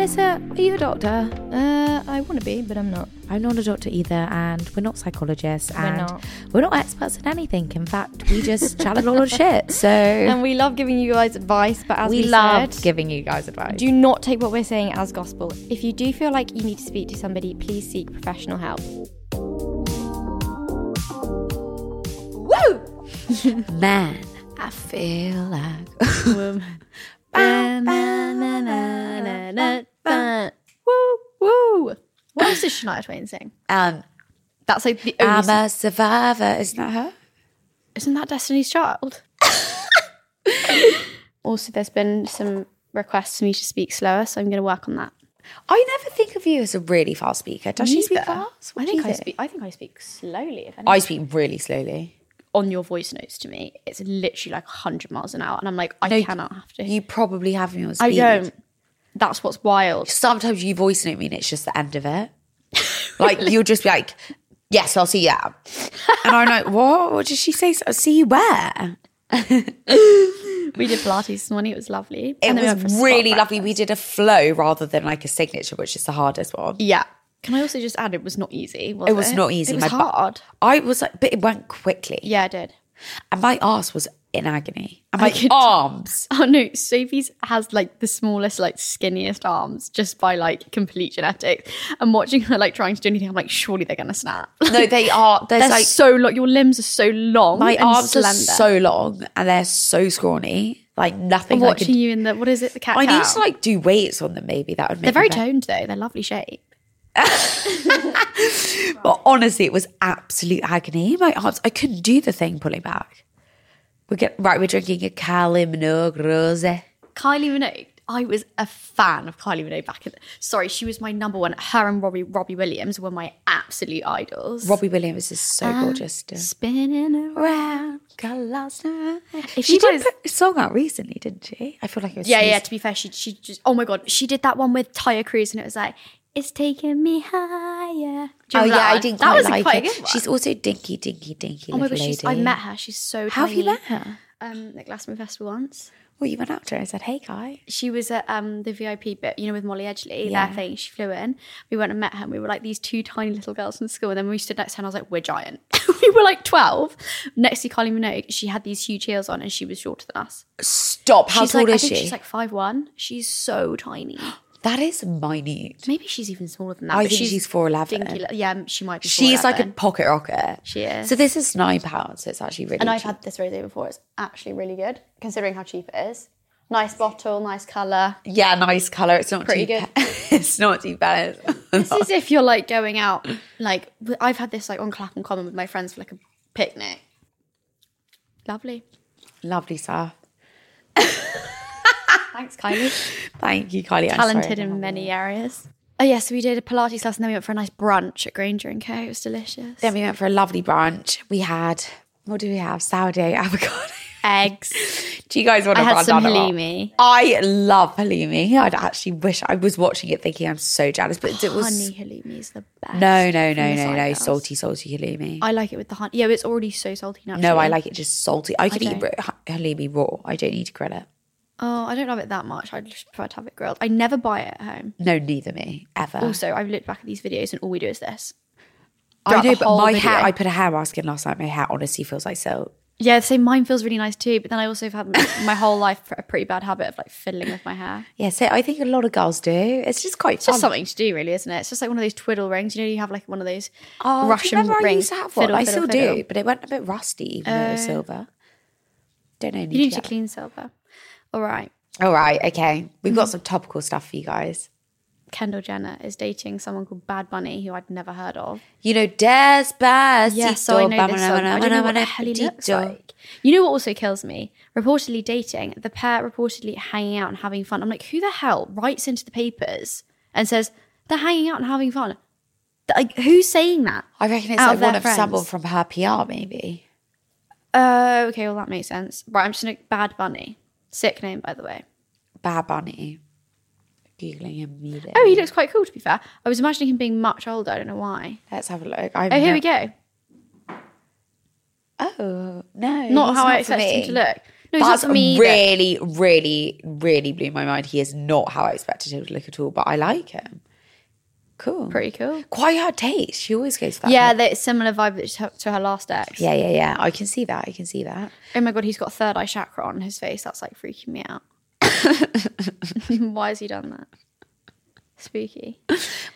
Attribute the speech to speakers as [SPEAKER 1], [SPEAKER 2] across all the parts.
[SPEAKER 1] Melissa, are you a doctor?
[SPEAKER 2] Uh, I want to be, but I'm not.
[SPEAKER 1] I'm not a doctor either, and we're not psychologists,
[SPEAKER 2] We're
[SPEAKER 1] and
[SPEAKER 2] not.
[SPEAKER 1] we're not experts in anything. In fact, we just chat a lot of shit. So
[SPEAKER 2] And we love giving you guys advice, but as we,
[SPEAKER 1] we love
[SPEAKER 2] said,
[SPEAKER 1] giving you guys advice.
[SPEAKER 2] do not take what we're saying as gospel. If you do feel like you need to speak to somebody, please seek professional help. Woo!
[SPEAKER 1] Man, I feel like
[SPEAKER 2] Woo, woo. What else does Shania Twain sing?
[SPEAKER 1] um,
[SPEAKER 2] That's like the only.
[SPEAKER 1] I'm
[SPEAKER 2] song-
[SPEAKER 1] a survivor. Isn't that her?
[SPEAKER 2] Isn't that Destiny's Child? also, there's been some requests for me to speak slower, so I'm going to work on that.
[SPEAKER 1] I never think of you as a really fast speaker. Does she speak
[SPEAKER 2] Neither.
[SPEAKER 1] fast? What
[SPEAKER 2] I
[SPEAKER 1] do
[SPEAKER 2] think
[SPEAKER 1] you
[SPEAKER 2] I speak. I think I speak slowly. If anything.
[SPEAKER 1] I speak really slowly.
[SPEAKER 2] on your voice notes to me, it's literally like 100 miles an hour, and I'm like, I
[SPEAKER 1] No,
[SPEAKER 2] cannot have to.
[SPEAKER 1] You probably have me on
[SPEAKER 2] I don't. That's what's wild.
[SPEAKER 1] Sometimes you voice note me and it's just the end of it. Like you'll just be like, "Yes, I'll see you." out." And I'm like, "What? What did she say? I'll see you where?"
[SPEAKER 2] We did Pilates this morning. It was lovely.
[SPEAKER 1] It
[SPEAKER 2] And then we went for a
[SPEAKER 1] was really lovely. We did a flow rather than like a signature, which is the hardest one.
[SPEAKER 2] Yeah. Can I also just add, it was not easy. Was
[SPEAKER 1] It was not easy.
[SPEAKER 2] It was
[SPEAKER 1] My bu-
[SPEAKER 2] hard.
[SPEAKER 1] I was like, but it went quickly.
[SPEAKER 2] Yeah, I did.
[SPEAKER 1] And my ass was in agony. And my
[SPEAKER 2] could-
[SPEAKER 1] arms.
[SPEAKER 2] Oh no, Sophie's has like the smallest, like skinniest arms just by like complete genetics. And watching her like trying to do anything, I'm like, surely they're gonna snap.
[SPEAKER 1] No, they are. There's
[SPEAKER 2] They're
[SPEAKER 1] like
[SPEAKER 2] so long. Your limbs are so long.
[SPEAKER 1] my arms
[SPEAKER 2] slender.
[SPEAKER 1] are so long and they're so scrawny. Like nothing.
[SPEAKER 2] I'm watching
[SPEAKER 1] could,
[SPEAKER 2] you in the what is it? The cat.
[SPEAKER 1] I need to like do weights on them. Maybe that would make.
[SPEAKER 2] They're very
[SPEAKER 1] better.
[SPEAKER 2] toned though. They're lovely shape.
[SPEAKER 1] But honestly, it was absolute agony. My arms, I couldn't do the thing pulling back. We get right. We're drinking a Kylie Minogue rose.
[SPEAKER 2] Kylie Minogue. I was a fan of Kylie Minogue back in. The, sorry, she was my number one. Her and Robbie Robbie Williams were my absolute idols.
[SPEAKER 1] Robbie Williams is so
[SPEAKER 2] Um,
[SPEAKER 1] gorgeous. Still.
[SPEAKER 2] spinning around.
[SPEAKER 1] Got lost.
[SPEAKER 2] If
[SPEAKER 1] she did put a song out recently, didn't she? I feel like it was.
[SPEAKER 2] Yeah, yeah. To be fair, she she just oh my god, she did that one with Taio Cruz, and it was like it's taking me higher.
[SPEAKER 1] Oh yeah,
[SPEAKER 2] that
[SPEAKER 1] I didn't
[SPEAKER 2] That
[SPEAKER 1] quite
[SPEAKER 2] was
[SPEAKER 1] like
[SPEAKER 2] quite
[SPEAKER 1] her.
[SPEAKER 2] a good one.
[SPEAKER 1] She's also dinky, dinky, dinky
[SPEAKER 2] oh my
[SPEAKER 1] little
[SPEAKER 2] god, she's,
[SPEAKER 1] lady.
[SPEAKER 2] I met her. She's so.
[SPEAKER 1] How have you
[SPEAKER 2] tiny.
[SPEAKER 1] met her?
[SPEAKER 2] Um, at Glastonbury Festival once.
[SPEAKER 1] Well, you went up to her and said, "Hey, guy."
[SPEAKER 2] She was at um the VIP bit, you know, with Molly Edgley.
[SPEAKER 1] Yeah.
[SPEAKER 2] Their thing. She flew in. We went and met her. and We were like these two tiny little girls from school. And then when we stood next to her, and I was like, "We're giant." we were like twelve. Next to Kylie Minogue, she had these huge heels on, and she was shorter than us.
[SPEAKER 1] Stop. How
[SPEAKER 2] she's
[SPEAKER 1] tall
[SPEAKER 2] like,
[SPEAKER 1] is
[SPEAKER 2] I think
[SPEAKER 1] she?
[SPEAKER 2] She's like five one. She's so tiny.
[SPEAKER 1] that is minute.
[SPEAKER 2] Maybe she's even smaller than that.
[SPEAKER 1] I think she's 4'11".
[SPEAKER 2] dinky Yeah, she might be.
[SPEAKER 1] She's like a pocket rocket.
[SPEAKER 2] She is.
[SPEAKER 1] So this is nine pounds. So it's actually really.
[SPEAKER 2] And I've had this rosé before. It's actually really good, considering how cheap it is. Nice bottle, nice colour.
[SPEAKER 1] yeah, nice color. It's not
[SPEAKER 2] Pretty
[SPEAKER 1] too
[SPEAKER 2] good.
[SPEAKER 1] it's not too bad.
[SPEAKER 2] This is if you're like going out, like I've had this like on Clapham Common with my friends for like a picnic. Lovely.
[SPEAKER 1] Lovely stuff.
[SPEAKER 2] Thanks, Kylie.
[SPEAKER 1] Thank you, Kylie.
[SPEAKER 2] Talented in many areas. Oh yeah, so we did a Pilates class and then we went for a nice brunch at Granger and Co. It was delicious.
[SPEAKER 1] Then we went for a lovely brunch. We had what do we have? Sourdough, avocado,
[SPEAKER 2] Eggs.
[SPEAKER 1] Do you guys want
[SPEAKER 2] I
[SPEAKER 1] a
[SPEAKER 2] had some
[SPEAKER 1] bandana?
[SPEAKER 2] halloumi.
[SPEAKER 1] I love halloumi. I'd actually wish I was watching it thinking I'm so jealous, but it was
[SPEAKER 2] Honey halloumi is the best.
[SPEAKER 1] no, no, no, no, no,
[SPEAKER 2] girls.
[SPEAKER 1] salty, salty halloumi.
[SPEAKER 2] I like it with the honey. Yeah, but it's already so salty now.
[SPEAKER 1] no, I like it just salty. I could eat halloumi raw. I don't need to grill it.
[SPEAKER 2] Oh, I don't love it that much. I just prefer to have it grilled. I never buy it at home.
[SPEAKER 1] No, neither me ever.
[SPEAKER 2] Also, I've looked back at these videos and all we do is this.
[SPEAKER 1] I
[SPEAKER 2] the
[SPEAKER 1] but my
[SPEAKER 2] video.
[SPEAKER 1] hair. I put a hair mask in last night. My hair honestly feels like silk.
[SPEAKER 2] Yeah, so mine feels really nice too. But then I also have had my whole life a pretty bad habit of like fiddling with my hair.
[SPEAKER 1] Yeah, so I think a lot of girls do. It's just quite
[SPEAKER 2] It's
[SPEAKER 1] fun.
[SPEAKER 2] just something to do, really, isn't it? It's just like one of those twiddle rings. You know, you have like one of those
[SPEAKER 1] Oh, do
[SPEAKER 2] Russian
[SPEAKER 1] I
[SPEAKER 2] rings.
[SPEAKER 1] to one.
[SPEAKER 2] Fiddle,
[SPEAKER 1] I still
[SPEAKER 2] fiddle.
[SPEAKER 1] do, but it went a bit rusty even though it was uh, silver. Don't know.
[SPEAKER 2] You need to
[SPEAKER 1] get-
[SPEAKER 2] clean silver. All right.
[SPEAKER 1] All right, okay. We've
[SPEAKER 2] Mm-hmm.
[SPEAKER 1] got some topical stuff for you guys.
[SPEAKER 2] Kendall Jenner is dating someone called Bad Bunny, who I'd never heard of.
[SPEAKER 1] You know, Despacito.
[SPEAKER 2] Yeah, so I know this song. I don't know what the hell he looks like. You know what also kills me? Reportedly dating, the pair reportedly hanging out and having fun. I'm like, who the hell writes into the papers and says they're hanging out and having fun? Like, who's saying that?
[SPEAKER 1] I reckon it's
[SPEAKER 2] Out
[SPEAKER 1] like
[SPEAKER 2] of
[SPEAKER 1] one of
[SPEAKER 2] friends.
[SPEAKER 1] someone from her PR, maybe.
[SPEAKER 2] Uh, okay, well that makes sense. Right, I'm just gonna Bad Bunny. Sick name, by the way.
[SPEAKER 1] Bad Bunny. Googling him immediately.
[SPEAKER 2] Oh, he looks quite cool. To be fair, I was imagining him being much older. I don't know why.
[SPEAKER 1] Let's have a look. I
[SPEAKER 2] Oh, here we go.
[SPEAKER 1] Oh, no.
[SPEAKER 2] Not how I
[SPEAKER 1] for
[SPEAKER 2] expected him to look. No, he's
[SPEAKER 1] That's
[SPEAKER 2] not me either.
[SPEAKER 1] really, really, really blew my mind. He is not how I expected him to look at all, but I like him. Cool.
[SPEAKER 2] Pretty cool.
[SPEAKER 1] Quite her taste. She always goes for that.
[SPEAKER 2] Yeah, the similar vibe to her, last ex.
[SPEAKER 1] Yeah, yeah, yeah. I can see that. I can see that.
[SPEAKER 2] Oh my god, he's got third eye chakra on his face. That's like freaking me out. Why has he done that? Spooky.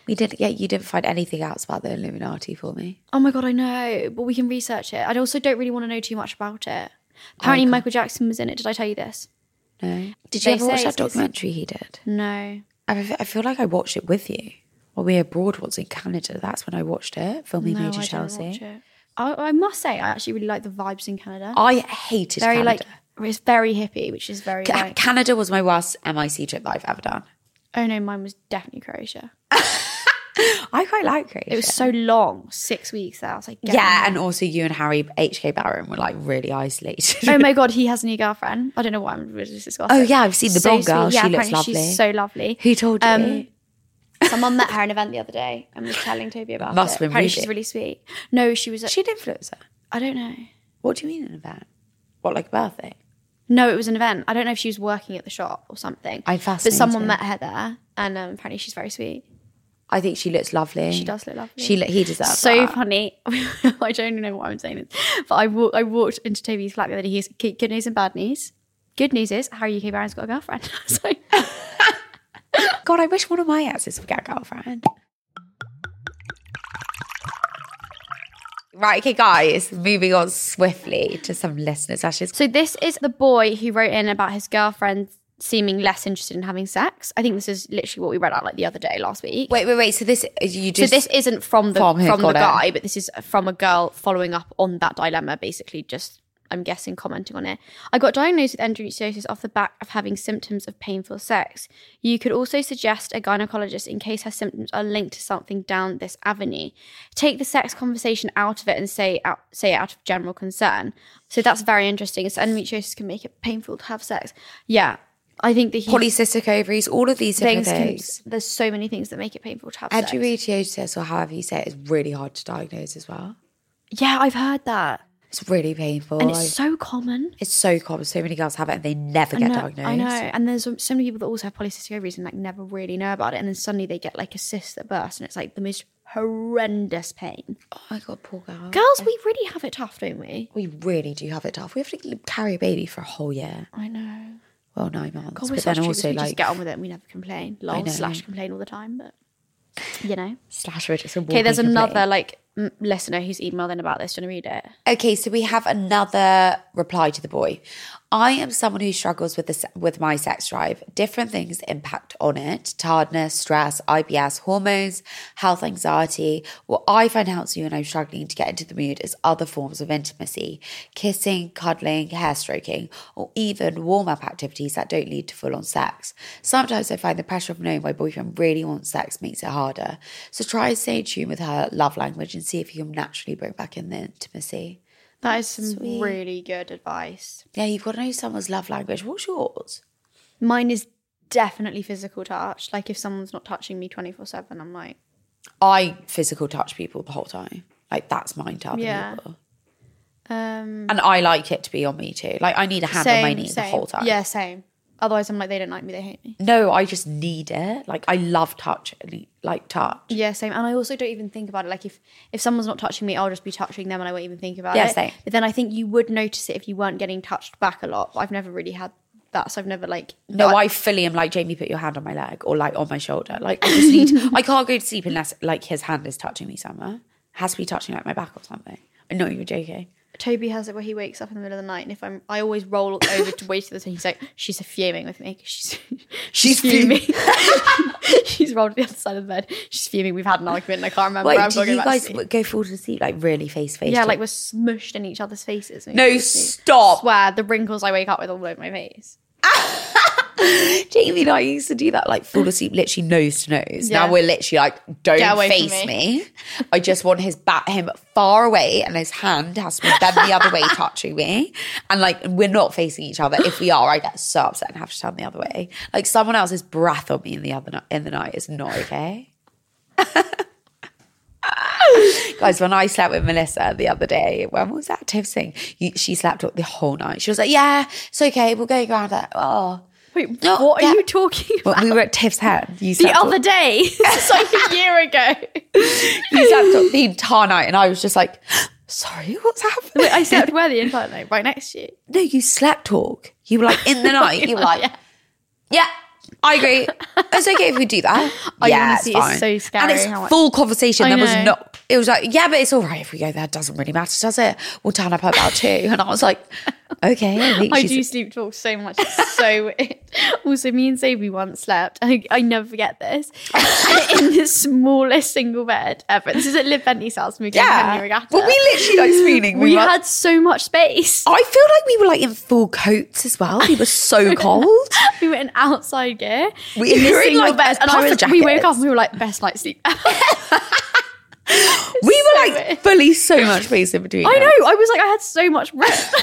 [SPEAKER 1] We didn't get you didn't find anything else about the Illuminati for me.
[SPEAKER 2] Oh my god, I know, but we can research it. I also don't really want to know too much about it. Apparently, Michael Jackson was in it. Did I tell you this?
[SPEAKER 1] No. Did
[SPEAKER 2] They
[SPEAKER 1] you ever watch that
[SPEAKER 2] it's-
[SPEAKER 1] documentary he did?
[SPEAKER 2] No.
[SPEAKER 1] I feel like I watched it with you. While we were abroad once in Canada. That's when I watched it. Filming
[SPEAKER 2] No,
[SPEAKER 1] Major
[SPEAKER 2] I
[SPEAKER 1] Chelsea.
[SPEAKER 2] I, I must say, I actually really like the vibes in Canada.
[SPEAKER 1] I hated
[SPEAKER 2] very
[SPEAKER 1] Canada.
[SPEAKER 2] like it's very hippie, which is very
[SPEAKER 1] Ca-
[SPEAKER 2] like.
[SPEAKER 1] Canada was my worst MIC trip that I've ever done.
[SPEAKER 2] Oh no, mine was definitely Croatia.
[SPEAKER 1] I quite like Croatia.
[SPEAKER 2] It was so long, six weeks there. I was like,
[SPEAKER 1] yeah, and also you and Harry HK Barron were like really isolated.
[SPEAKER 2] Oh my god, he has a new girlfriend. I don't know why I'm just discussing.
[SPEAKER 1] Oh, yeah, I've seen the blonde girl. She looks lovely.
[SPEAKER 2] She's so lovely.
[SPEAKER 1] Who told you?
[SPEAKER 2] Um, Someone met her at an event the other day and was telling Toby about
[SPEAKER 1] Must
[SPEAKER 2] it.
[SPEAKER 1] been
[SPEAKER 2] Apparently she's really sweet. No, she was. At,
[SPEAKER 1] she an influencer.
[SPEAKER 2] I don't know.
[SPEAKER 1] What do you mean an event? What like a birthday?
[SPEAKER 2] No, it was an event. I don't know if she was working at the shop or something.
[SPEAKER 1] I'm
[SPEAKER 2] But someone met her there, and um, apparently she's very sweet.
[SPEAKER 1] I think she looks lovely.
[SPEAKER 2] She does look lovely.
[SPEAKER 1] She he deserves
[SPEAKER 2] so
[SPEAKER 1] that.
[SPEAKER 2] funny. I don't even know what I'm saying, but I walked. I walked into Toby's flat the other day. He's good news and bad news. Good news is Harry UK Barron's got a girlfriend. so
[SPEAKER 1] God, I wish one of my exes would get a girlfriend. Right, okay, guys, moving on swiftly to some listener sessions.
[SPEAKER 2] So this is the boy who wrote in about his girlfriend seeming less interested in having sex. I think this is literally what we read out like the other day last week.
[SPEAKER 1] Wait, wait, wait. So this you just
[SPEAKER 2] so this isn't from the
[SPEAKER 1] From
[SPEAKER 2] from, the guy, but this is from a girl following up on that dilemma, basically just I'm guessing commenting on it. I got diagnosed with endometriosis off the back of having symptoms of painful sex. You could also suggest a gynecologist in case her symptoms are linked to something down this avenue. Take the sex conversation out of it and say out, say it out of general concern. So that's very interesting. So endometriosis can make it painful to have sex. Yeah, I think the
[SPEAKER 1] polycystic ovaries, all of these different
[SPEAKER 2] things. Can, there's so many things that make it painful to have sex.
[SPEAKER 1] Endometriosis, or however you say it, is really hard to diagnose as well.
[SPEAKER 2] Yeah, I've heard that.
[SPEAKER 1] It's really painful.
[SPEAKER 2] And
[SPEAKER 1] I-
[SPEAKER 2] it's so common.
[SPEAKER 1] it's so common. So many girls have it and they never
[SPEAKER 2] I
[SPEAKER 1] get
[SPEAKER 2] know,
[SPEAKER 1] diagnosed.
[SPEAKER 2] I know. And there's so many people that also have polycystic ovaries and like never really know about it. And then suddenly they get like a cyst that bursts and it's like the most horrendous pain.
[SPEAKER 1] Oh my god, poor girl.
[SPEAKER 2] Girls, we really have it tough, don't we?
[SPEAKER 1] We really do have it tough. We have to carry a baby for a whole year.
[SPEAKER 2] I know.
[SPEAKER 1] Well, nine months.
[SPEAKER 2] God,
[SPEAKER 1] but then also
[SPEAKER 2] we
[SPEAKER 1] like
[SPEAKER 2] just get on with it and we never complain. Lol, slash complain all the time, but you know.
[SPEAKER 1] slash just
[SPEAKER 2] Okay, there's another like listener who's emailed in about this. Do you want to read it?
[SPEAKER 1] Okay, so we have another reply to the boy. I am someone who struggles with this with my sex drive. Different things impact on it: tiredness, stress, IBS, hormones, health, anxiety. What I find helps me when I'm struggling to get into the mood is other forms of intimacy: kissing, cuddling, hair stroking, or even warm up activities that don't lead to full on sex. Sometimes I find the pressure of knowing my boyfriend really wants sex makes it harder. So try and stay in tune with her love language and see if you can naturally bring back in the intimacy.
[SPEAKER 2] That is some
[SPEAKER 1] Sweet.
[SPEAKER 2] really good advice.
[SPEAKER 1] Yeah, you've got to know someone's love language. What's yours?
[SPEAKER 2] Mine is definitely physical touch. Like if someone's not touching me 24 7, I'm like,
[SPEAKER 1] I physical touch people the whole time. Like that's mine to other
[SPEAKER 2] Yeah.
[SPEAKER 1] people.
[SPEAKER 2] um,
[SPEAKER 1] And I like it to be on me too. Like I need a hand on my knee the whole time.
[SPEAKER 2] Yeah, same. Otherwise, I'm like, they don't like me, they hate me.
[SPEAKER 1] No, I just need it. Like I love touch, like touch.
[SPEAKER 2] Yeah, same. And I also don't even think about it. Like if if someone's not touching me, I'll just be touching them, and I won't even think about it.
[SPEAKER 1] Yeah,
[SPEAKER 2] it.
[SPEAKER 1] same.
[SPEAKER 2] But then I think you would notice it if you weren't getting touched back a lot. I've never really had that, so I've never like.
[SPEAKER 1] No, I fully am like Jamie. Put your hand on my leg or like on my shoulder. Like I just need. I can't go to sleep unless like his hand is touching me somewhere. has to be touching like my back or something. I know you're joking.
[SPEAKER 2] Toby has it where he wakes up in the middle of the night, and if I'm, I always roll over to wait till the He's like, she's fuming with me. she's
[SPEAKER 1] She's
[SPEAKER 2] fuming. she's rolled to the other side of the bed. She's fuming. We've had an argument, and I can't remember.
[SPEAKER 1] Wait,
[SPEAKER 2] I'm
[SPEAKER 1] do
[SPEAKER 2] talking
[SPEAKER 1] you
[SPEAKER 2] about
[SPEAKER 1] guys
[SPEAKER 2] sleep.
[SPEAKER 1] go fall to sleep like really face face?
[SPEAKER 2] Yeah, like we're smushed in each other's faces.
[SPEAKER 1] no,
[SPEAKER 2] to
[SPEAKER 1] stop.
[SPEAKER 2] Swear the wrinkles I wake up with all over my face.
[SPEAKER 1] Jamie and I used to do that, like fall asleep literally nose to nose.
[SPEAKER 2] Yeah.
[SPEAKER 1] Now we're literally like, don't
[SPEAKER 2] Get away from
[SPEAKER 1] face
[SPEAKER 2] me.
[SPEAKER 1] me. I just want his bat him far away, and his hand has to be bent the other way, touching me. And like, we're not facing each other. If we are, I get so upset and have to turn the other way. Like someone else's breath on me in the other ni- in the night is not okay. Guys, when I slept with Melissa the other day, when was that Tiff thing? You, she slept up the whole night. She was like, "Yeah, it's okay. We'll go around." that." Oh,
[SPEAKER 2] Wait, what are you talking about?
[SPEAKER 1] we were at Tiff's house. You
[SPEAKER 2] the other day, it's like a year ago.
[SPEAKER 1] you slept all the entire night, and I was just like, "Sorry, what's happening?"
[SPEAKER 2] Wait, I slept where the entire night, right next to you.
[SPEAKER 1] no, you slept talk. You were like in the night. You were like,
[SPEAKER 2] Yeah.
[SPEAKER 1] "Yeah." I agree. It's okay if we do that.
[SPEAKER 2] I
[SPEAKER 1] yeah,
[SPEAKER 2] honestly-
[SPEAKER 1] it's,
[SPEAKER 2] it's
[SPEAKER 1] fine.
[SPEAKER 2] so scary
[SPEAKER 1] And it's
[SPEAKER 2] much-
[SPEAKER 1] full conversation. There was
[SPEAKER 2] know.
[SPEAKER 1] It was like, yeah, but it's all right if we go there. It doesn't really matter, does it? We'll turn up at about two. And I was like, okay. I,
[SPEAKER 2] I do sleep talk so much. It's so weird. Also, me and Sadie once slept. I, I never forget this. in the smallest single bed ever. This is at Liv Bentley's house. We
[SPEAKER 1] Yeah.
[SPEAKER 2] Regatta.
[SPEAKER 1] Well, we literally like spooning.
[SPEAKER 2] we
[SPEAKER 1] were-
[SPEAKER 2] had so much space.
[SPEAKER 1] I feel like we were like in full coats as well. We were so cold.
[SPEAKER 2] We were in outside gear.
[SPEAKER 1] We
[SPEAKER 2] in
[SPEAKER 1] were in,
[SPEAKER 2] single
[SPEAKER 1] like,
[SPEAKER 2] bed, and I was, we woke up and we were like, best night sleep. Ever."
[SPEAKER 1] we were
[SPEAKER 2] so
[SPEAKER 1] like
[SPEAKER 2] weird.
[SPEAKER 1] fully so much space in between.
[SPEAKER 2] I
[SPEAKER 1] us.
[SPEAKER 2] know. I was like, I had so much rest.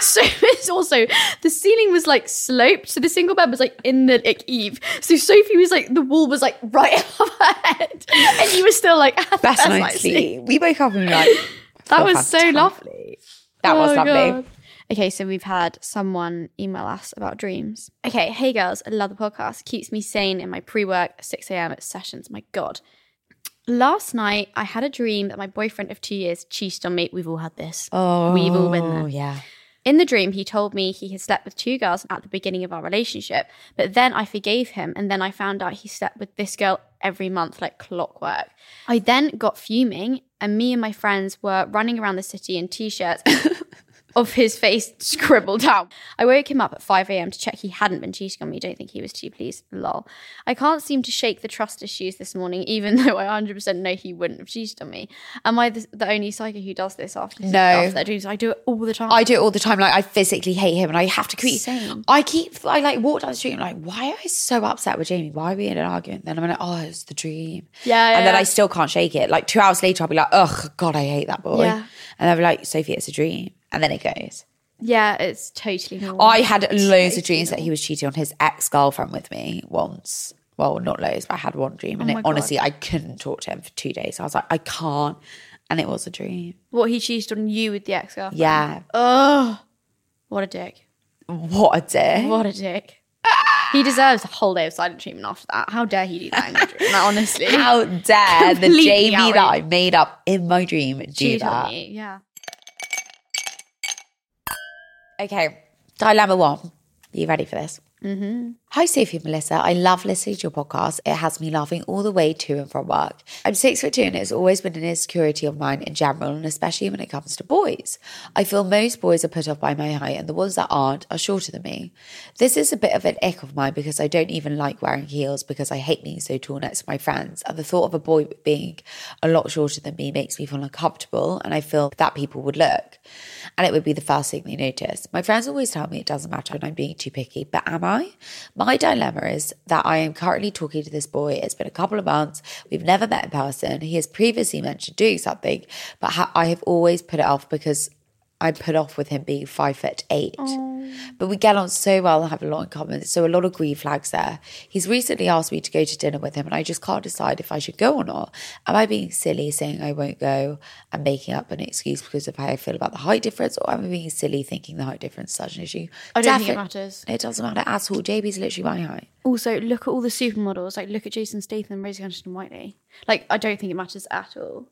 [SPEAKER 2] so it's also the ceiling was like sloped, so the single bed was like in the like, eave. So Sophie was like, the wall was like right above her head, and you were still like, "Ah,
[SPEAKER 1] Best night's sleep. We woke up and we were like,
[SPEAKER 2] That
[SPEAKER 1] "Oh,
[SPEAKER 2] was so
[SPEAKER 1] fantastic."
[SPEAKER 2] lovely.
[SPEAKER 1] That was
[SPEAKER 2] Oh,
[SPEAKER 1] lovely.
[SPEAKER 2] God. Okay, so we've had someone email us about dreams. Okay, hey girls, I love the podcast. Keeps me sane in my pre-work 6 a.m. sessions. My God. Last night I had a dream that my boyfriend of two years cheated on me. We've all had this.
[SPEAKER 1] Oh,
[SPEAKER 2] We've all been there.
[SPEAKER 1] Oh yeah.
[SPEAKER 2] In the dream, he told me he had slept with two girls at the beginning of our relationship, but then I forgave him, and then I found out he slept with this girl every month like clockwork. I then got fuming, and me and my friends were running around the city in t shirts. Of his face scribbled out. I woke him up at 5 a.m. to check he hadn't been cheating on me. Don't think he was too pleased. Lol. I can't seem to shake the trust issues this morning, even though I 100% know he wouldn't have cheated on me. Am I the, the only psycho who does this after,
[SPEAKER 1] No.
[SPEAKER 2] after their dreams? I do it all the time.
[SPEAKER 1] I do it all the time. Like I physically hate him, and I have to keep.
[SPEAKER 2] Same.
[SPEAKER 1] I keep. I like walk down the street. and I'm like, why am I so upset with Jamie? Why are we in an argument? Then I'm like, oh, it's the dream.
[SPEAKER 2] Yeah,
[SPEAKER 1] And then
[SPEAKER 2] yeah.
[SPEAKER 1] I still can't shake it. Like two hours later, I'll be like, oh God, I hate that boy.
[SPEAKER 2] Yeah.
[SPEAKER 1] And they'll be like, Sophie, it's a dream. And then it goes.
[SPEAKER 2] Yeah, it's totally normal.
[SPEAKER 1] I had loads of dreams that he was cheating on his ex girlfriend with me once. Well, not loads, but I had one dream, and
[SPEAKER 2] Oh
[SPEAKER 1] it, honestly, I couldn't talk to him for two days. I was like, I can't, and it was a dream.
[SPEAKER 2] What he cheated on you with the ex girlfriend?
[SPEAKER 1] Yeah,
[SPEAKER 2] Oh, what a dick!
[SPEAKER 1] what a day.
[SPEAKER 2] What a dick! He deserves a whole day of silent treatment after that. How dare he do that in a dream? Like, honestly,
[SPEAKER 1] How dare the Jamie that I made up in my dream do
[SPEAKER 2] cheat
[SPEAKER 1] that?
[SPEAKER 2] Yeah.
[SPEAKER 1] Okay, dilemma one. Are you ready for this? Mm-hmm. Hi, Sophie and Melissa. I love listening to your podcast. It has me laughing all the way to and from work. I'm six foot two, and it's always been an insecurity of mine in general, and especially when it comes to boys. I feel most boys are put off by my height, and the ones that aren't are shorter than me. This is a bit of an ick of mine because I don't even like wearing heels because I hate being so tall next to my friends, and the thought of a boy being a lot shorter than me makes me feel uncomfortable, and I feel that people would look and it would be the first thing they notice. My friends always tell me it doesn't matter when I'm being too picky, but am I? My dilemma is that I am currently talking to this boy. It's been a couple of months. We've never met in person. He has previously mentioned doing something, but I have always put it off because I'm put off with him being five foot eight. But we get on so well and have a lot in common. So a lot of green flags there. He's recently asked me to go to dinner with him and I just can't decide if I should go or not. Am I being silly saying I won't go and making up an excuse because of how I feel about the height difference? Or am I being silly thinking the height difference is such an issue?
[SPEAKER 2] I don't think it matters.
[SPEAKER 1] It doesn't matter at all. JB's literally my height.
[SPEAKER 2] Also, look at all the supermodels. Like, look at Jason Statham, Rosie Huntington Whiteley. Like, I don't think it matters at all.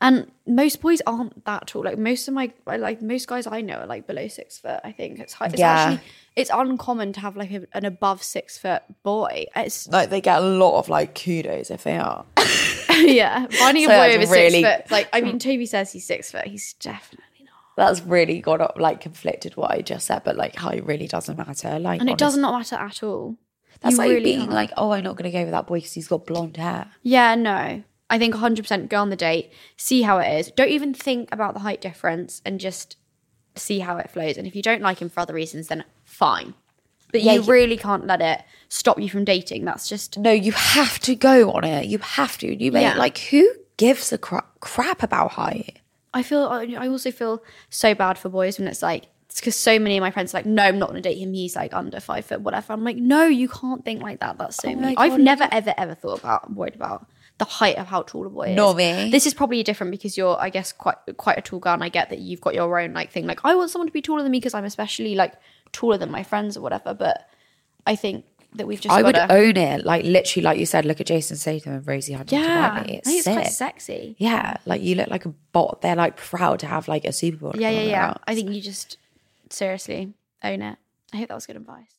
[SPEAKER 2] And most boys aren't that tall. Like most of my, like most guys I know are like below six foot. I think it's high. It's
[SPEAKER 1] Yeah.
[SPEAKER 2] actually it's uncommon to have like a, an above six foot boy. It's
[SPEAKER 1] Like they get a lot of like kudos if they are.
[SPEAKER 2] yeah, finding a boy over
[SPEAKER 1] really-
[SPEAKER 2] six foot. Like I mean, Toby says he's six foot. He's definitely not.
[SPEAKER 1] That's really got up, like conflicted what I just said, but like height really doesn't matter. Like
[SPEAKER 2] And it does not matter at all.
[SPEAKER 1] That's
[SPEAKER 2] You
[SPEAKER 1] like
[SPEAKER 2] really
[SPEAKER 1] being
[SPEAKER 2] can't.
[SPEAKER 1] like, oh, I'm not going to go with that boy because he's got blonde hair.
[SPEAKER 2] Yeah, no. I think 100% go on the date, see how it is. Don't even think about the height difference and just see how it flows. And if you don't like him for other reasons, then fine. But
[SPEAKER 1] Yeah,
[SPEAKER 2] you really can't let it stop you from dating. That's just
[SPEAKER 1] No, you have to go on it. You have to. You may
[SPEAKER 2] Yeah.
[SPEAKER 1] like who gives a cra- crap about height?
[SPEAKER 2] I feel I also feel so bad for boys when it's like because so many of my friends are like, no, I'm not going to date him. He's like under five foot, whatever. I'm like, no, you can't think like that. That's so
[SPEAKER 1] Oh
[SPEAKER 2] mean. I've never, ever, ever thought about worried about the height of how tall a boy is.
[SPEAKER 1] Nor me.
[SPEAKER 2] This is probably different because you're, I guess, quite quite a tall guy, and I get that you've got your own like thing. Like, I want someone to be taller than me because I'm especially like taller than my friends or whatever. But I think that we've just
[SPEAKER 1] I would
[SPEAKER 2] gotta,
[SPEAKER 1] own it. Like literally, like you said, look at Jason Statham and Rosie Huntington.
[SPEAKER 2] yeah,
[SPEAKER 1] It's
[SPEAKER 2] think it's quite sexy.
[SPEAKER 1] Yeah, like you look like a bot. They're like proud to have like a supermodel.
[SPEAKER 2] Yeah, yeah, yeah.
[SPEAKER 1] arms.
[SPEAKER 2] I think you just seriously own it. I hope that was good advice.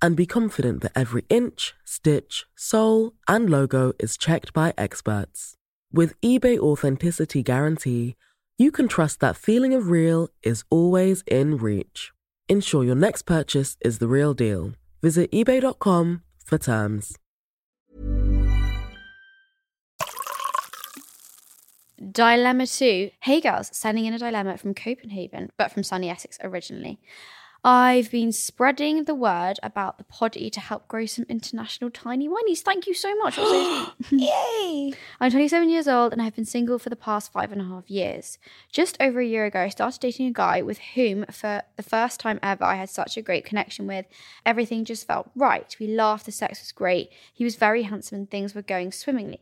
[SPEAKER 3] and be confident that every inch, stitch, sole, and logo is checked by experts. With eBay Authenticity Guarantee, you can trust that feeling of real is always in reach. Ensure your next purchase is the real deal. Visit eBay.com for terms.
[SPEAKER 2] Dilemma two. Hey girls, sending in a dilemma from Copenhagen, but from sunny Essex originally. I've been spreading the word about the poddy to help grow some international tiny whinies. Thank you so much.
[SPEAKER 1] Yay!
[SPEAKER 2] I'm 27 years old and I've been single for the past five and a half years. Just over a year ago, I started dating a guy with whom, for the first time ever, I had such a great connection with. Everything just felt right. We laughed, the sex was great. He was very handsome and things were going swimmingly.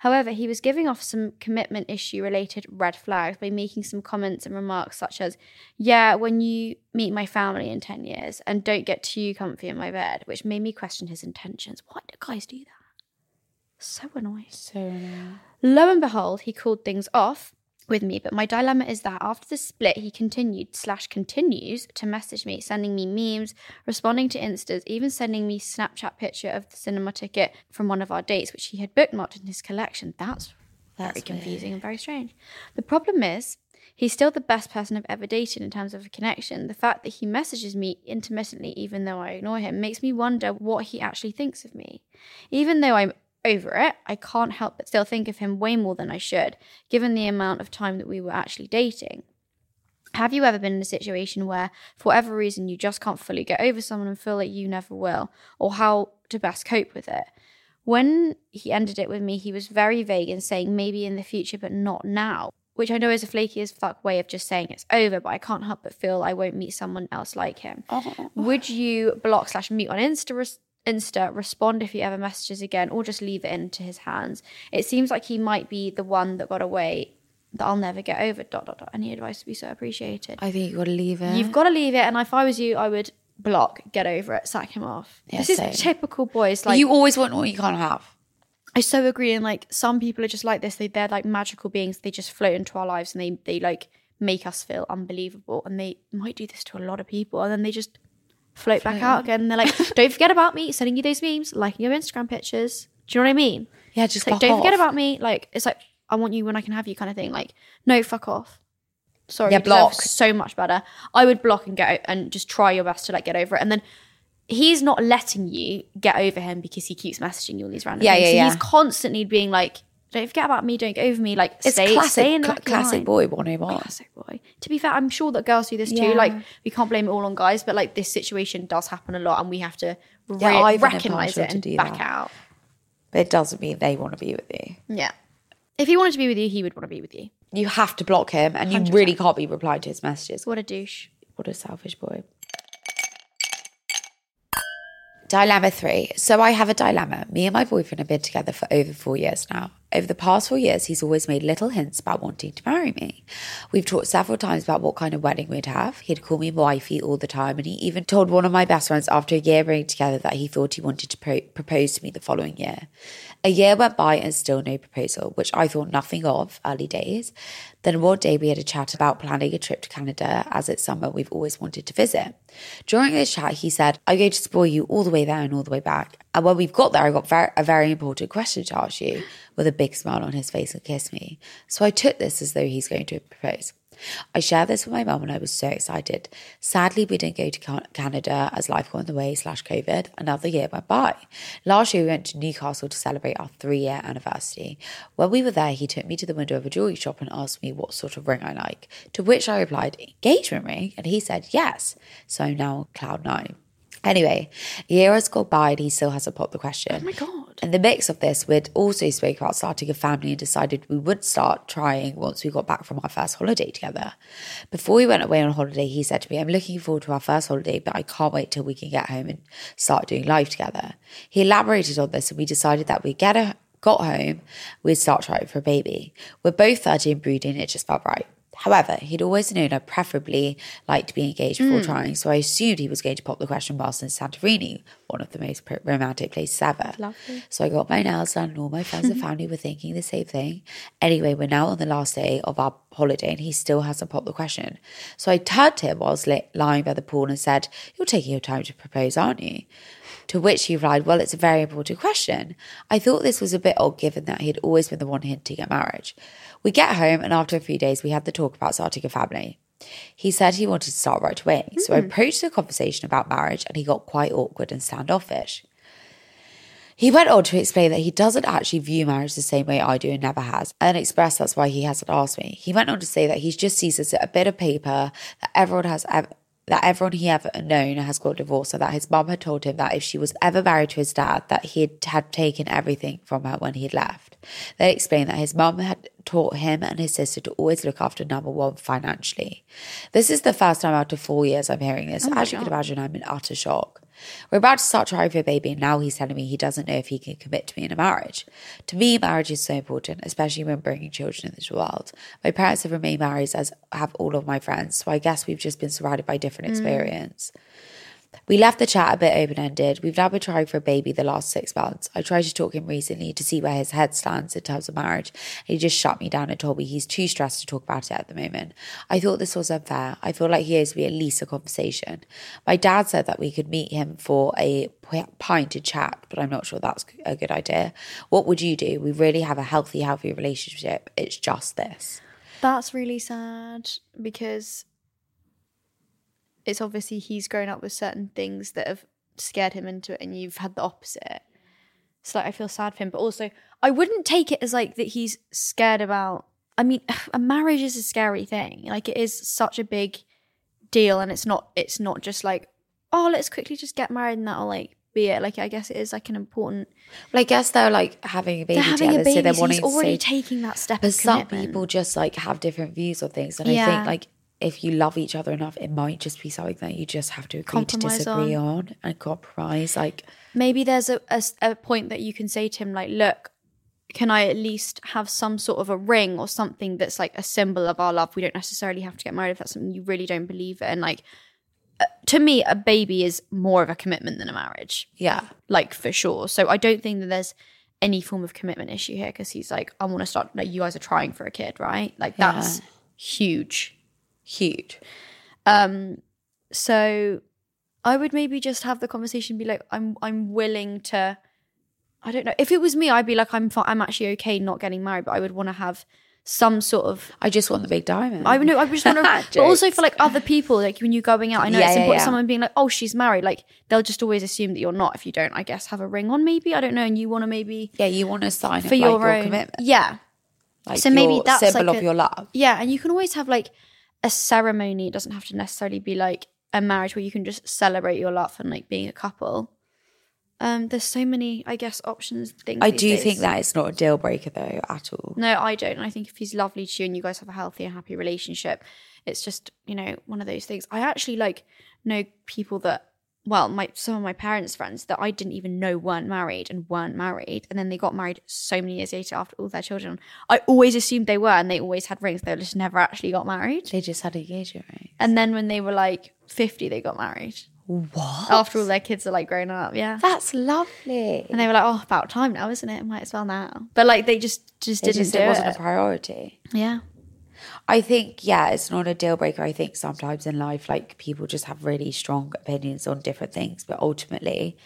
[SPEAKER 2] However, he was giving off some commitment issue related red flags by making some comments and remarks such as, Yeah, when you meet my family in 10 years and don't get too comfy in my bed, which made me question his intentions. Why do guys do that? So annoying.
[SPEAKER 1] So annoying.
[SPEAKER 2] Lo and behold, he called things off with me, but my dilemma is that after the split, he continued slash continues to message me, sending me memes, responding to instas, even sending me Snapchat picture of the cinema ticket from one of our dates, which he had bookmarked in his collection. That's very
[SPEAKER 1] That's
[SPEAKER 2] confusing and very strange. The problem is, he's still the best person I've ever dated in terms of a connection. The fact that he messages me intermittently, even though I ignore him, makes me wonder what he actually thinks of me. Even though I'm over it, I can't help but still think of him way more than I should, given the amount of time that we were actually dating. Have you ever been in a situation where, for whatever reason, you just can't fully get over someone and feel like you never will, or how to best cope with it? When he ended it with me, he was very vague in saying maybe in the future, but not now, which I know is a flaky as fuck way of just saying it's over, but I can't help but feel I won't meet someone else like him. Oh. Would you block slash mute on Insta? Res- Insta respond if he ever messages again, or just leave it into his hands. It seems like he might be the one that got away that I'll never get over. Dot dot dot. Any advice would be so appreciated.
[SPEAKER 1] I think you got to leave it.
[SPEAKER 2] You've got to leave it, and if I was you, I would block, get over it, sack him off.
[SPEAKER 1] Yeah,
[SPEAKER 2] this is typical boys. Like
[SPEAKER 1] you always want what you can't have.
[SPEAKER 2] I so agree. And like some people are just like this. They they're like magical beings. They just float into our lives and they they like make us feel unbelievable. And they might do this to a lot of people. And then they just float back out again. And they're like, don't forget about me. Sending you those memes, liking your Instagram pictures. Do you know what I mean?
[SPEAKER 1] Yeah, just
[SPEAKER 2] like, don't forget about me. Like it's like I want you when I can have you kind of thing. Like no, fuck off. Sorry,
[SPEAKER 1] Yeah, block.
[SPEAKER 2] so much better. I would block and get and just try your best to like get over it, and then he's not letting you get over him because he keeps messaging you all these random
[SPEAKER 1] Yeah,
[SPEAKER 2] things.
[SPEAKER 1] yeah,
[SPEAKER 2] So
[SPEAKER 1] yeah.
[SPEAKER 2] He's constantly being like, "Don't forget about me. Don't get over me." Like,
[SPEAKER 1] It's
[SPEAKER 2] stay,
[SPEAKER 1] classic,
[SPEAKER 2] stay in the
[SPEAKER 1] cla-
[SPEAKER 2] of your
[SPEAKER 1] classic boy 101.
[SPEAKER 2] Classic boy. To be fair, I'm sure that girls do this too. Like, we can't blame it all on guys, but like this situation does happen a lot, and we have to re-
[SPEAKER 1] Yeah,
[SPEAKER 2] recognize it and back
[SPEAKER 1] that.
[SPEAKER 2] out.
[SPEAKER 1] But it doesn't mean they want to be with you.
[SPEAKER 2] Yeah. If he wanted to be with you, he would want to be with you.
[SPEAKER 1] You have to block him and you
[SPEAKER 2] 100%.
[SPEAKER 1] really can't be replying to his messages.
[SPEAKER 2] What a douche.
[SPEAKER 1] What a selfish boy. Dilemma three. So I have a dilemma. Me and my boyfriend have been together for over four years now. Over the past four years, he's always made little hints about wanting to marry me. We've talked several times about what kind of wedding we'd have. He'd call me wifey all the time, and he even told one of my best friends after a year being together that he thought he wanted to pro- propose to me the following year. A year went by and still no proposal, which I thought nothing of early days. Then one day we had a chat about planning a trip to Canada as it's summer we've always wanted to visit. During this chat, he said, I'm going to spoil you all the way there and all the way back. And when we've got there, I got very, a very important question to ask you with a big smile on his face and kissed me. So I took this as though he's going to propose. I shared this with my mum and I was so excited. Sadly, we didn't go to Canada as life got in the way slash COVID. Another year went by. Last year, we went to Newcastle to celebrate our three year anniversary. When we were there, he took me to the window of a jewelry shop and asked me what sort of ring I like. To which I replied, engagement ring. And he said, yes. So I'm now cloud nine. Anyway, a year has gone by and he still hasn't popped the question. Oh
[SPEAKER 2] my God.
[SPEAKER 1] In the mix of this, we'd also spoke about starting a family and decided we would start trying once we got back from our first holiday together. Before we went away on holiday, he said to me, I'm looking forward to our first holiday, but I can't wait till we can get home and start doing life together. He elaborated on this and we decided that we'd get a got home, we'd start trying for a baby. We're both 30 and brooding, it just felt right. However, he'd always known I preferably like to be engaged before
[SPEAKER 2] Hmm.
[SPEAKER 1] trying, so I assumed he was going to pop the question whilst in Santorini, one of the most pr- romantic places ever.
[SPEAKER 2] Lovely.
[SPEAKER 1] So I got my nails done, and all my friends and family were thinking the same thing. Anyway, we're now on the last day of our holiday, and he still hasn't popped the question. So I turned to him whilst lying by the pool and said, "You're taking your time to propose, aren't you?" To which he replied, Well, it's a very important question. I thought this was a bit odd given that he'd always been the one hinting at marriage. We get home, and after a few days, we had the talk about starting a family. He said he wanted to start right away. So I hmm. approached the conversation about marriage, and he got quite awkward and standoffish. He went on to explain that he doesn't actually view marriage the same way I do and never has, and expressed that's why he hasn't asked me. He went on to say that he just sees it as a bit of paper that everyone has ever. That everyone he ever known has got divorced, so that his mum had told him that if she was ever married to his dad, that he had, had taken everything from her when he had left. They explained that his mum had taught him and his sister to always look after number one financially. This is the first time after four years I'm hearing this. Oh As you can imagine, I'm in utter shock. We're about to start trying for a baby, and now he's telling me he doesn't know if he can commit to me in a marriage. To me, marriage is so important, especially when bringing children into the world. My parents have remained married, as have all of my friends, so I guess we've just been surrounded by different mm. experience. We left the chat a bit open ended. We've now been trying for a baby the last six months. I tried to talk him recently to see where his head stands in terms of marriage. And he just shut me down and told me he's too stressed to talk about it at the moment. I thought this was unfair. I feel like he owes me at least a conversation. My dad said that we could meet him for a pint to chat, but I'm not sure that's a good idea. What would you do? We really have a healthy, healthy relationship. It's just this.
[SPEAKER 2] That's really sad because it's obviously he's grown up with certain things that have scared him into it, and you've had the opposite. So like, I feel sad for him, but also I wouldn't take it as like that he's scared about. I mean, a marriage is a scary thing. Like it is such a big deal, and it's not. It's not just like, oh, let's quickly just get married and that'll like be it. Like I guess it is like an important.
[SPEAKER 1] Well, I guess they're like having a baby
[SPEAKER 2] They're having
[SPEAKER 1] together,
[SPEAKER 2] a baby,
[SPEAKER 1] so they're
[SPEAKER 2] so
[SPEAKER 1] wanting
[SPEAKER 2] he's already
[SPEAKER 1] to say,
[SPEAKER 2] taking that step.
[SPEAKER 1] But some people just like have different views of things, and I think like if you love each other enough, it might just be something that you just have to agree to disagree on. and compromise. Like,
[SPEAKER 2] maybe there's a a point that you can say to him like look can i at least have some sort of a ring or something that's like a symbol of our love? We don't necessarily have to get married if that's something you really don't believe in. Like uh, to me a baby is more of a commitment than a marriage.
[SPEAKER 1] Yeah,
[SPEAKER 2] like for sure. So i don't think that there's any form of commitment issue here because he's like i want to start like you guys are trying for a kid right? Like that's huge
[SPEAKER 1] huge.
[SPEAKER 2] um, so I would maybe just have the conversation, be like, I'm I'm willing to. I don't know. If it was me, I'd be like, I'm I'm actually okay not getting married, but I would want to have some sort of
[SPEAKER 1] I just want the big diamond.
[SPEAKER 2] I know I just want to, but also for like other people, like when you're going out, I know
[SPEAKER 1] Yeah,
[SPEAKER 2] it's important.
[SPEAKER 1] yeah.
[SPEAKER 2] Someone being like, "Oh, she's married," like they'll just always assume that you're not. If you don't, I guess, have a ring on, maybe I don't know, and you want to maybe
[SPEAKER 1] yeah, you want to sign
[SPEAKER 2] for your
[SPEAKER 1] like, your
[SPEAKER 2] own,
[SPEAKER 1] commitment,
[SPEAKER 2] yeah,
[SPEAKER 1] like
[SPEAKER 2] so maybe that's
[SPEAKER 1] symbol
[SPEAKER 2] like
[SPEAKER 1] of
[SPEAKER 2] a-
[SPEAKER 1] your love.
[SPEAKER 2] yeah, and you can always have like a ceremony. It doesn't have to necessarily be like a marriage where you can just celebrate your love and like being a couple. Um, there's so many, I guess, options. Things.
[SPEAKER 1] I do
[SPEAKER 2] days.
[SPEAKER 1] think that it's not a deal breaker though at all.
[SPEAKER 2] No, I don't. And I think if he's lovely to you and you guys have a healthy and happy relationship, it's just, you know, one of those things. I actually like know people that well, my some of my parents' friends that I didn't even know weren't married and weren't married. And then they got married so many years later after all their children. I always assumed they were and they always had rings. They just never actually got married.
[SPEAKER 1] They just had engagement ring.
[SPEAKER 2] And then when they were like 50, they got married.
[SPEAKER 1] What?
[SPEAKER 2] After all their kids are like grown up. Yeah.
[SPEAKER 1] That's lovely.
[SPEAKER 2] And they were like, oh, about time now, isn't it? Might as well now. But like they just just
[SPEAKER 1] It
[SPEAKER 2] didn't
[SPEAKER 1] just
[SPEAKER 2] do
[SPEAKER 1] it wasn't
[SPEAKER 2] it.
[SPEAKER 1] a priority.
[SPEAKER 2] yeah.
[SPEAKER 1] I think, yeah, it's not a deal breaker. I think sometimes in life, like people just have really strong opinions on different things, but ultimately,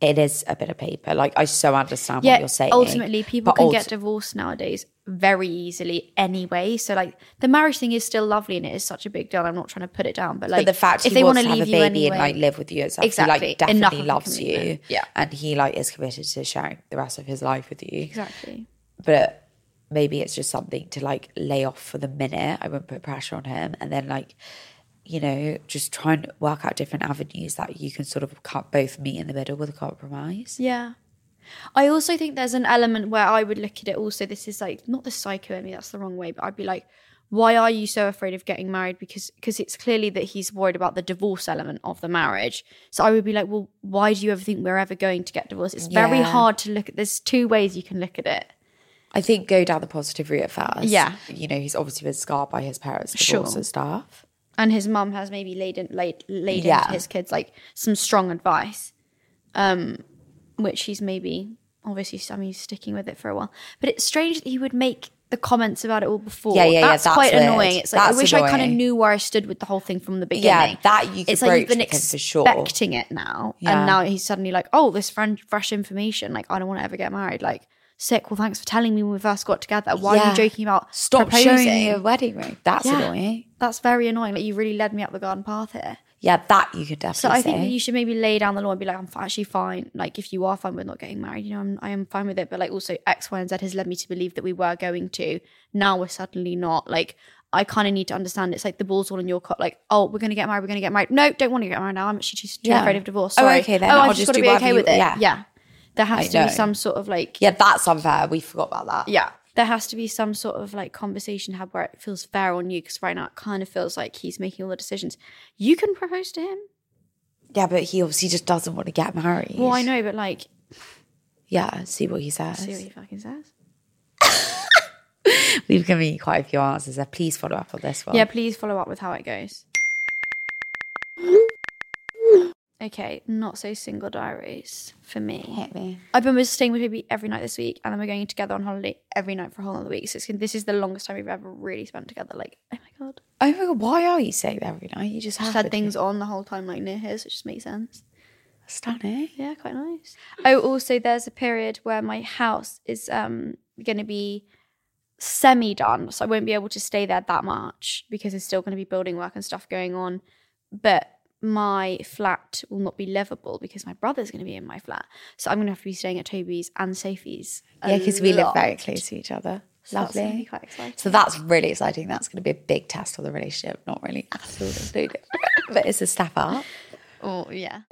[SPEAKER 1] it is a bit of paper. Like I so understand what you're saying.
[SPEAKER 2] Ultimately, people can
[SPEAKER 1] ulti-
[SPEAKER 2] get divorced nowadays very easily anyway. So like the marriage thing is still lovely and it is such a big deal. I'm not trying to put it down, but like
[SPEAKER 1] but the fact
[SPEAKER 2] if
[SPEAKER 1] he
[SPEAKER 2] they want
[SPEAKER 1] to have a
[SPEAKER 2] leave
[SPEAKER 1] baby
[SPEAKER 2] you anyway,
[SPEAKER 1] and like live with you and stuff,
[SPEAKER 2] Exactly.
[SPEAKER 1] he like definitely
[SPEAKER 2] a
[SPEAKER 1] loves you.
[SPEAKER 2] Yeah.
[SPEAKER 1] and he like is committed to sharing the rest of his life with you.
[SPEAKER 2] exactly.
[SPEAKER 1] But maybe it's just something to like lay off for the minute. I won't put pressure on him, and then like you know just try and work out different avenues that you can sort of cut both meet in the middle with a compromise.
[SPEAKER 2] Yeah. I also think there's an element where I would look at it also. This is like not the psycho in me, that's the wrong way, but I'd be like, why are you so afraid of getting married? Because because it's clearly that he's worried about the divorce element of the marriage. So I would be like, well, why do you ever think we're ever going to get divorced? It's very hard to look at. There's two ways you can look at it.
[SPEAKER 1] I think go down the positive route first.
[SPEAKER 2] Yeah.
[SPEAKER 1] you know he's obviously been scarred by his parents'
[SPEAKER 2] Sure.
[SPEAKER 1] divorce and stuff.
[SPEAKER 2] and his mum has maybe laid in, laid laid
[SPEAKER 1] Yeah.
[SPEAKER 2] into his kids like some strong advice, um, which he's maybe obviously I mean he's sticking with it for a while. But it's strange that he would make the comments about it all before.
[SPEAKER 1] Yeah, yeah, yeah,
[SPEAKER 2] that's,
[SPEAKER 1] that's
[SPEAKER 2] quite
[SPEAKER 1] weird.
[SPEAKER 2] annoying. It's like
[SPEAKER 1] That's
[SPEAKER 2] I wish I kind of knew where I stood with the whole thing from the beginning.
[SPEAKER 1] Yeah, that you
[SPEAKER 2] it's like you've been
[SPEAKER 1] for sure.
[SPEAKER 2] expecting it now,
[SPEAKER 1] Yeah.
[SPEAKER 2] and now he's suddenly like, oh, this fresh information. Like I don't want to ever get married. Like sick. Well, thanks for telling me when we first got together. Why are you joking about
[SPEAKER 1] Stop
[SPEAKER 2] proposing?
[SPEAKER 1] showing me a wedding ring. That's
[SPEAKER 2] Yeah.
[SPEAKER 1] annoying.
[SPEAKER 2] That's very annoying. Like you really led me up the garden path here.
[SPEAKER 1] Yeah, that you could definitely
[SPEAKER 2] So I think
[SPEAKER 1] say.
[SPEAKER 2] that you should maybe lay down the law and be like, I'm actually fine. Like, if you are fine with not getting married, you know, I'm, I am fine with it. But like, also X, Y, and Z has led me to believe that we were going to. Now we're suddenly not. Like, I kind of need to understand. It's like the ball's all in your court. Like, oh, we're gonna get married. We're gonna get married. No, don't want to get married now. I'm actually just too
[SPEAKER 1] Yeah.
[SPEAKER 2] afraid of divorce.
[SPEAKER 1] Oh, okay, then
[SPEAKER 2] Oh,
[SPEAKER 1] I'll
[SPEAKER 2] I've
[SPEAKER 1] just
[SPEAKER 2] got to be okay
[SPEAKER 1] you-
[SPEAKER 2] with it.
[SPEAKER 1] yeah.
[SPEAKER 2] yeah. There has
[SPEAKER 1] I
[SPEAKER 2] to be some sort of like
[SPEAKER 1] yeah, that's unfair. We forgot about that.
[SPEAKER 2] yeah there has to be some sort of like conversation had where it feels fair on you because right now it kind of feels like he's making all the decisions you can propose to him
[SPEAKER 1] Yeah, but he obviously just doesn't want to get married.
[SPEAKER 2] well i know but like
[SPEAKER 1] Yeah, see what he says.
[SPEAKER 2] see what he fucking says
[SPEAKER 1] We've given you quite a few answers there. Please follow up on this one.
[SPEAKER 2] yeah please follow up with how it goes okay not so single diaries for me
[SPEAKER 1] Hit me.
[SPEAKER 2] I've been staying with baby every night this week, and then we're going together on holiday every night for a whole other week. So it's, this is the longest time we've ever really spent together. Like, oh my god,
[SPEAKER 1] Oh my god, why are you saying that every night? You just
[SPEAKER 2] just had things on the whole time like near here, So it just makes sense.
[SPEAKER 1] Stunning.
[SPEAKER 2] Yeah, quite nice. Oh, also, there's a period where my house is um going to be semi done, so I won't be able to stay there that much because there's still going to be building work and stuff going on. But my flat will not be livable because my brother's going to be in my flat, so I'm going to have to be staying at Toby's and Sophie's.
[SPEAKER 1] Yeah, because we live very close to each other.
[SPEAKER 2] So that's
[SPEAKER 1] Lovely.
[SPEAKER 2] quite exciting.
[SPEAKER 1] So that's really exciting. That's going to be a big test of the relationship. Not really at all included, but it's a step up.
[SPEAKER 2] Oh yeah.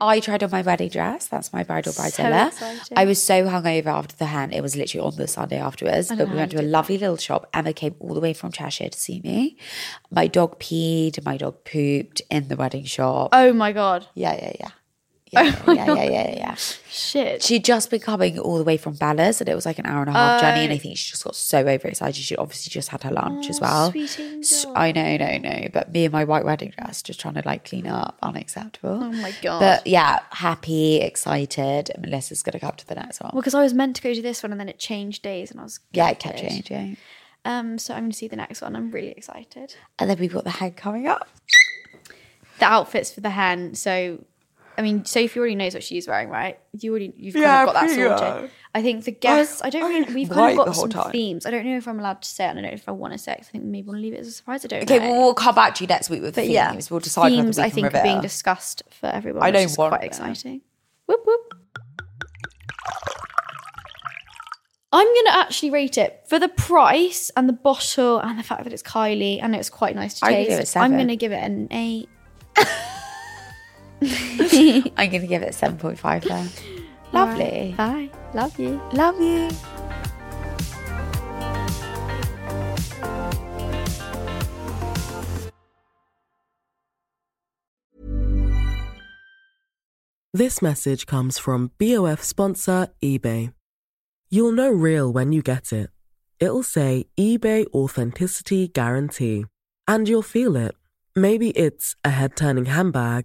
[SPEAKER 1] I tried on my wedding dress. That's my bridal
[SPEAKER 2] So
[SPEAKER 1] bridezilla.
[SPEAKER 2] exciting.
[SPEAKER 1] I was so hungover after the hen. It was literally on the Sunday afterwards. But we went to a lovely little shop. Emma came all the way from Cheshire to see me. My dog peed. My dog pooped in the wedding shop.
[SPEAKER 2] Oh my god.
[SPEAKER 1] Yeah, yeah, yeah. Yeah, yeah, yeah, yeah, yeah, yeah.
[SPEAKER 2] Shit.
[SPEAKER 1] She'd just been coming all the way from Bella's and it was like an hour and a half journey. And I think she just got so overexcited. She obviously just had her lunch as well.
[SPEAKER 2] sweet
[SPEAKER 1] S-
[SPEAKER 2] angel.
[SPEAKER 1] I know, no, no. But me and my white wedding dress just trying to like clean up, unacceptable.
[SPEAKER 2] Oh my god.
[SPEAKER 1] But yeah, happy, excited. Melissa's gonna come up to the next one.
[SPEAKER 2] well, because I was meant to go to this one and then it changed days and I was
[SPEAKER 1] yeah, it kept changing.
[SPEAKER 2] Um, so I'm going to see the next one. I'm really excited.
[SPEAKER 1] And then we've got the hen coming up.
[SPEAKER 2] The outfits for the hen. So I mean, Sophie already knows what she's wearing, right? You already, you've
[SPEAKER 4] Yeah,
[SPEAKER 2] kind of got that sorted.
[SPEAKER 4] much.
[SPEAKER 2] I think the guests, I, don't
[SPEAKER 4] I
[SPEAKER 2] really, we've kind of got some
[SPEAKER 4] time.
[SPEAKER 2] themes. I don't know if I'm allowed to say it. I don't know if I want to say it 'cause I think maybe we'll leave it as a surprise. I don't
[SPEAKER 1] Okay,
[SPEAKER 2] know.
[SPEAKER 1] well, we'll come back to you next week with the
[SPEAKER 2] But yeah,
[SPEAKER 1] themes. We'll decide
[SPEAKER 2] themes I think are being discussed for everyone.
[SPEAKER 4] I
[SPEAKER 2] which
[SPEAKER 4] don't
[SPEAKER 2] is
[SPEAKER 4] want
[SPEAKER 2] quite
[SPEAKER 4] them.
[SPEAKER 2] exciting. Whoop whoop. I'm gonna actually rate it for the price and the bottle and the fact that it's Kylie and it's quite nice to
[SPEAKER 1] I'd give it a
[SPEAKER 2] taste. I'm gonna give it an eight.
[SPEAKER 1] I'm going to give it 7.5 there. Lovely.
[SPEAKER 2] Bye. Love you.
[SPEAKER 1] Love you.
[SPEAKER 3] This message comes from BOF sponsor eBay. You'll know real when you get it. It'll say eBay Authenticity Guarantee. And you'll feel it. Maybe it's a head turning handbag,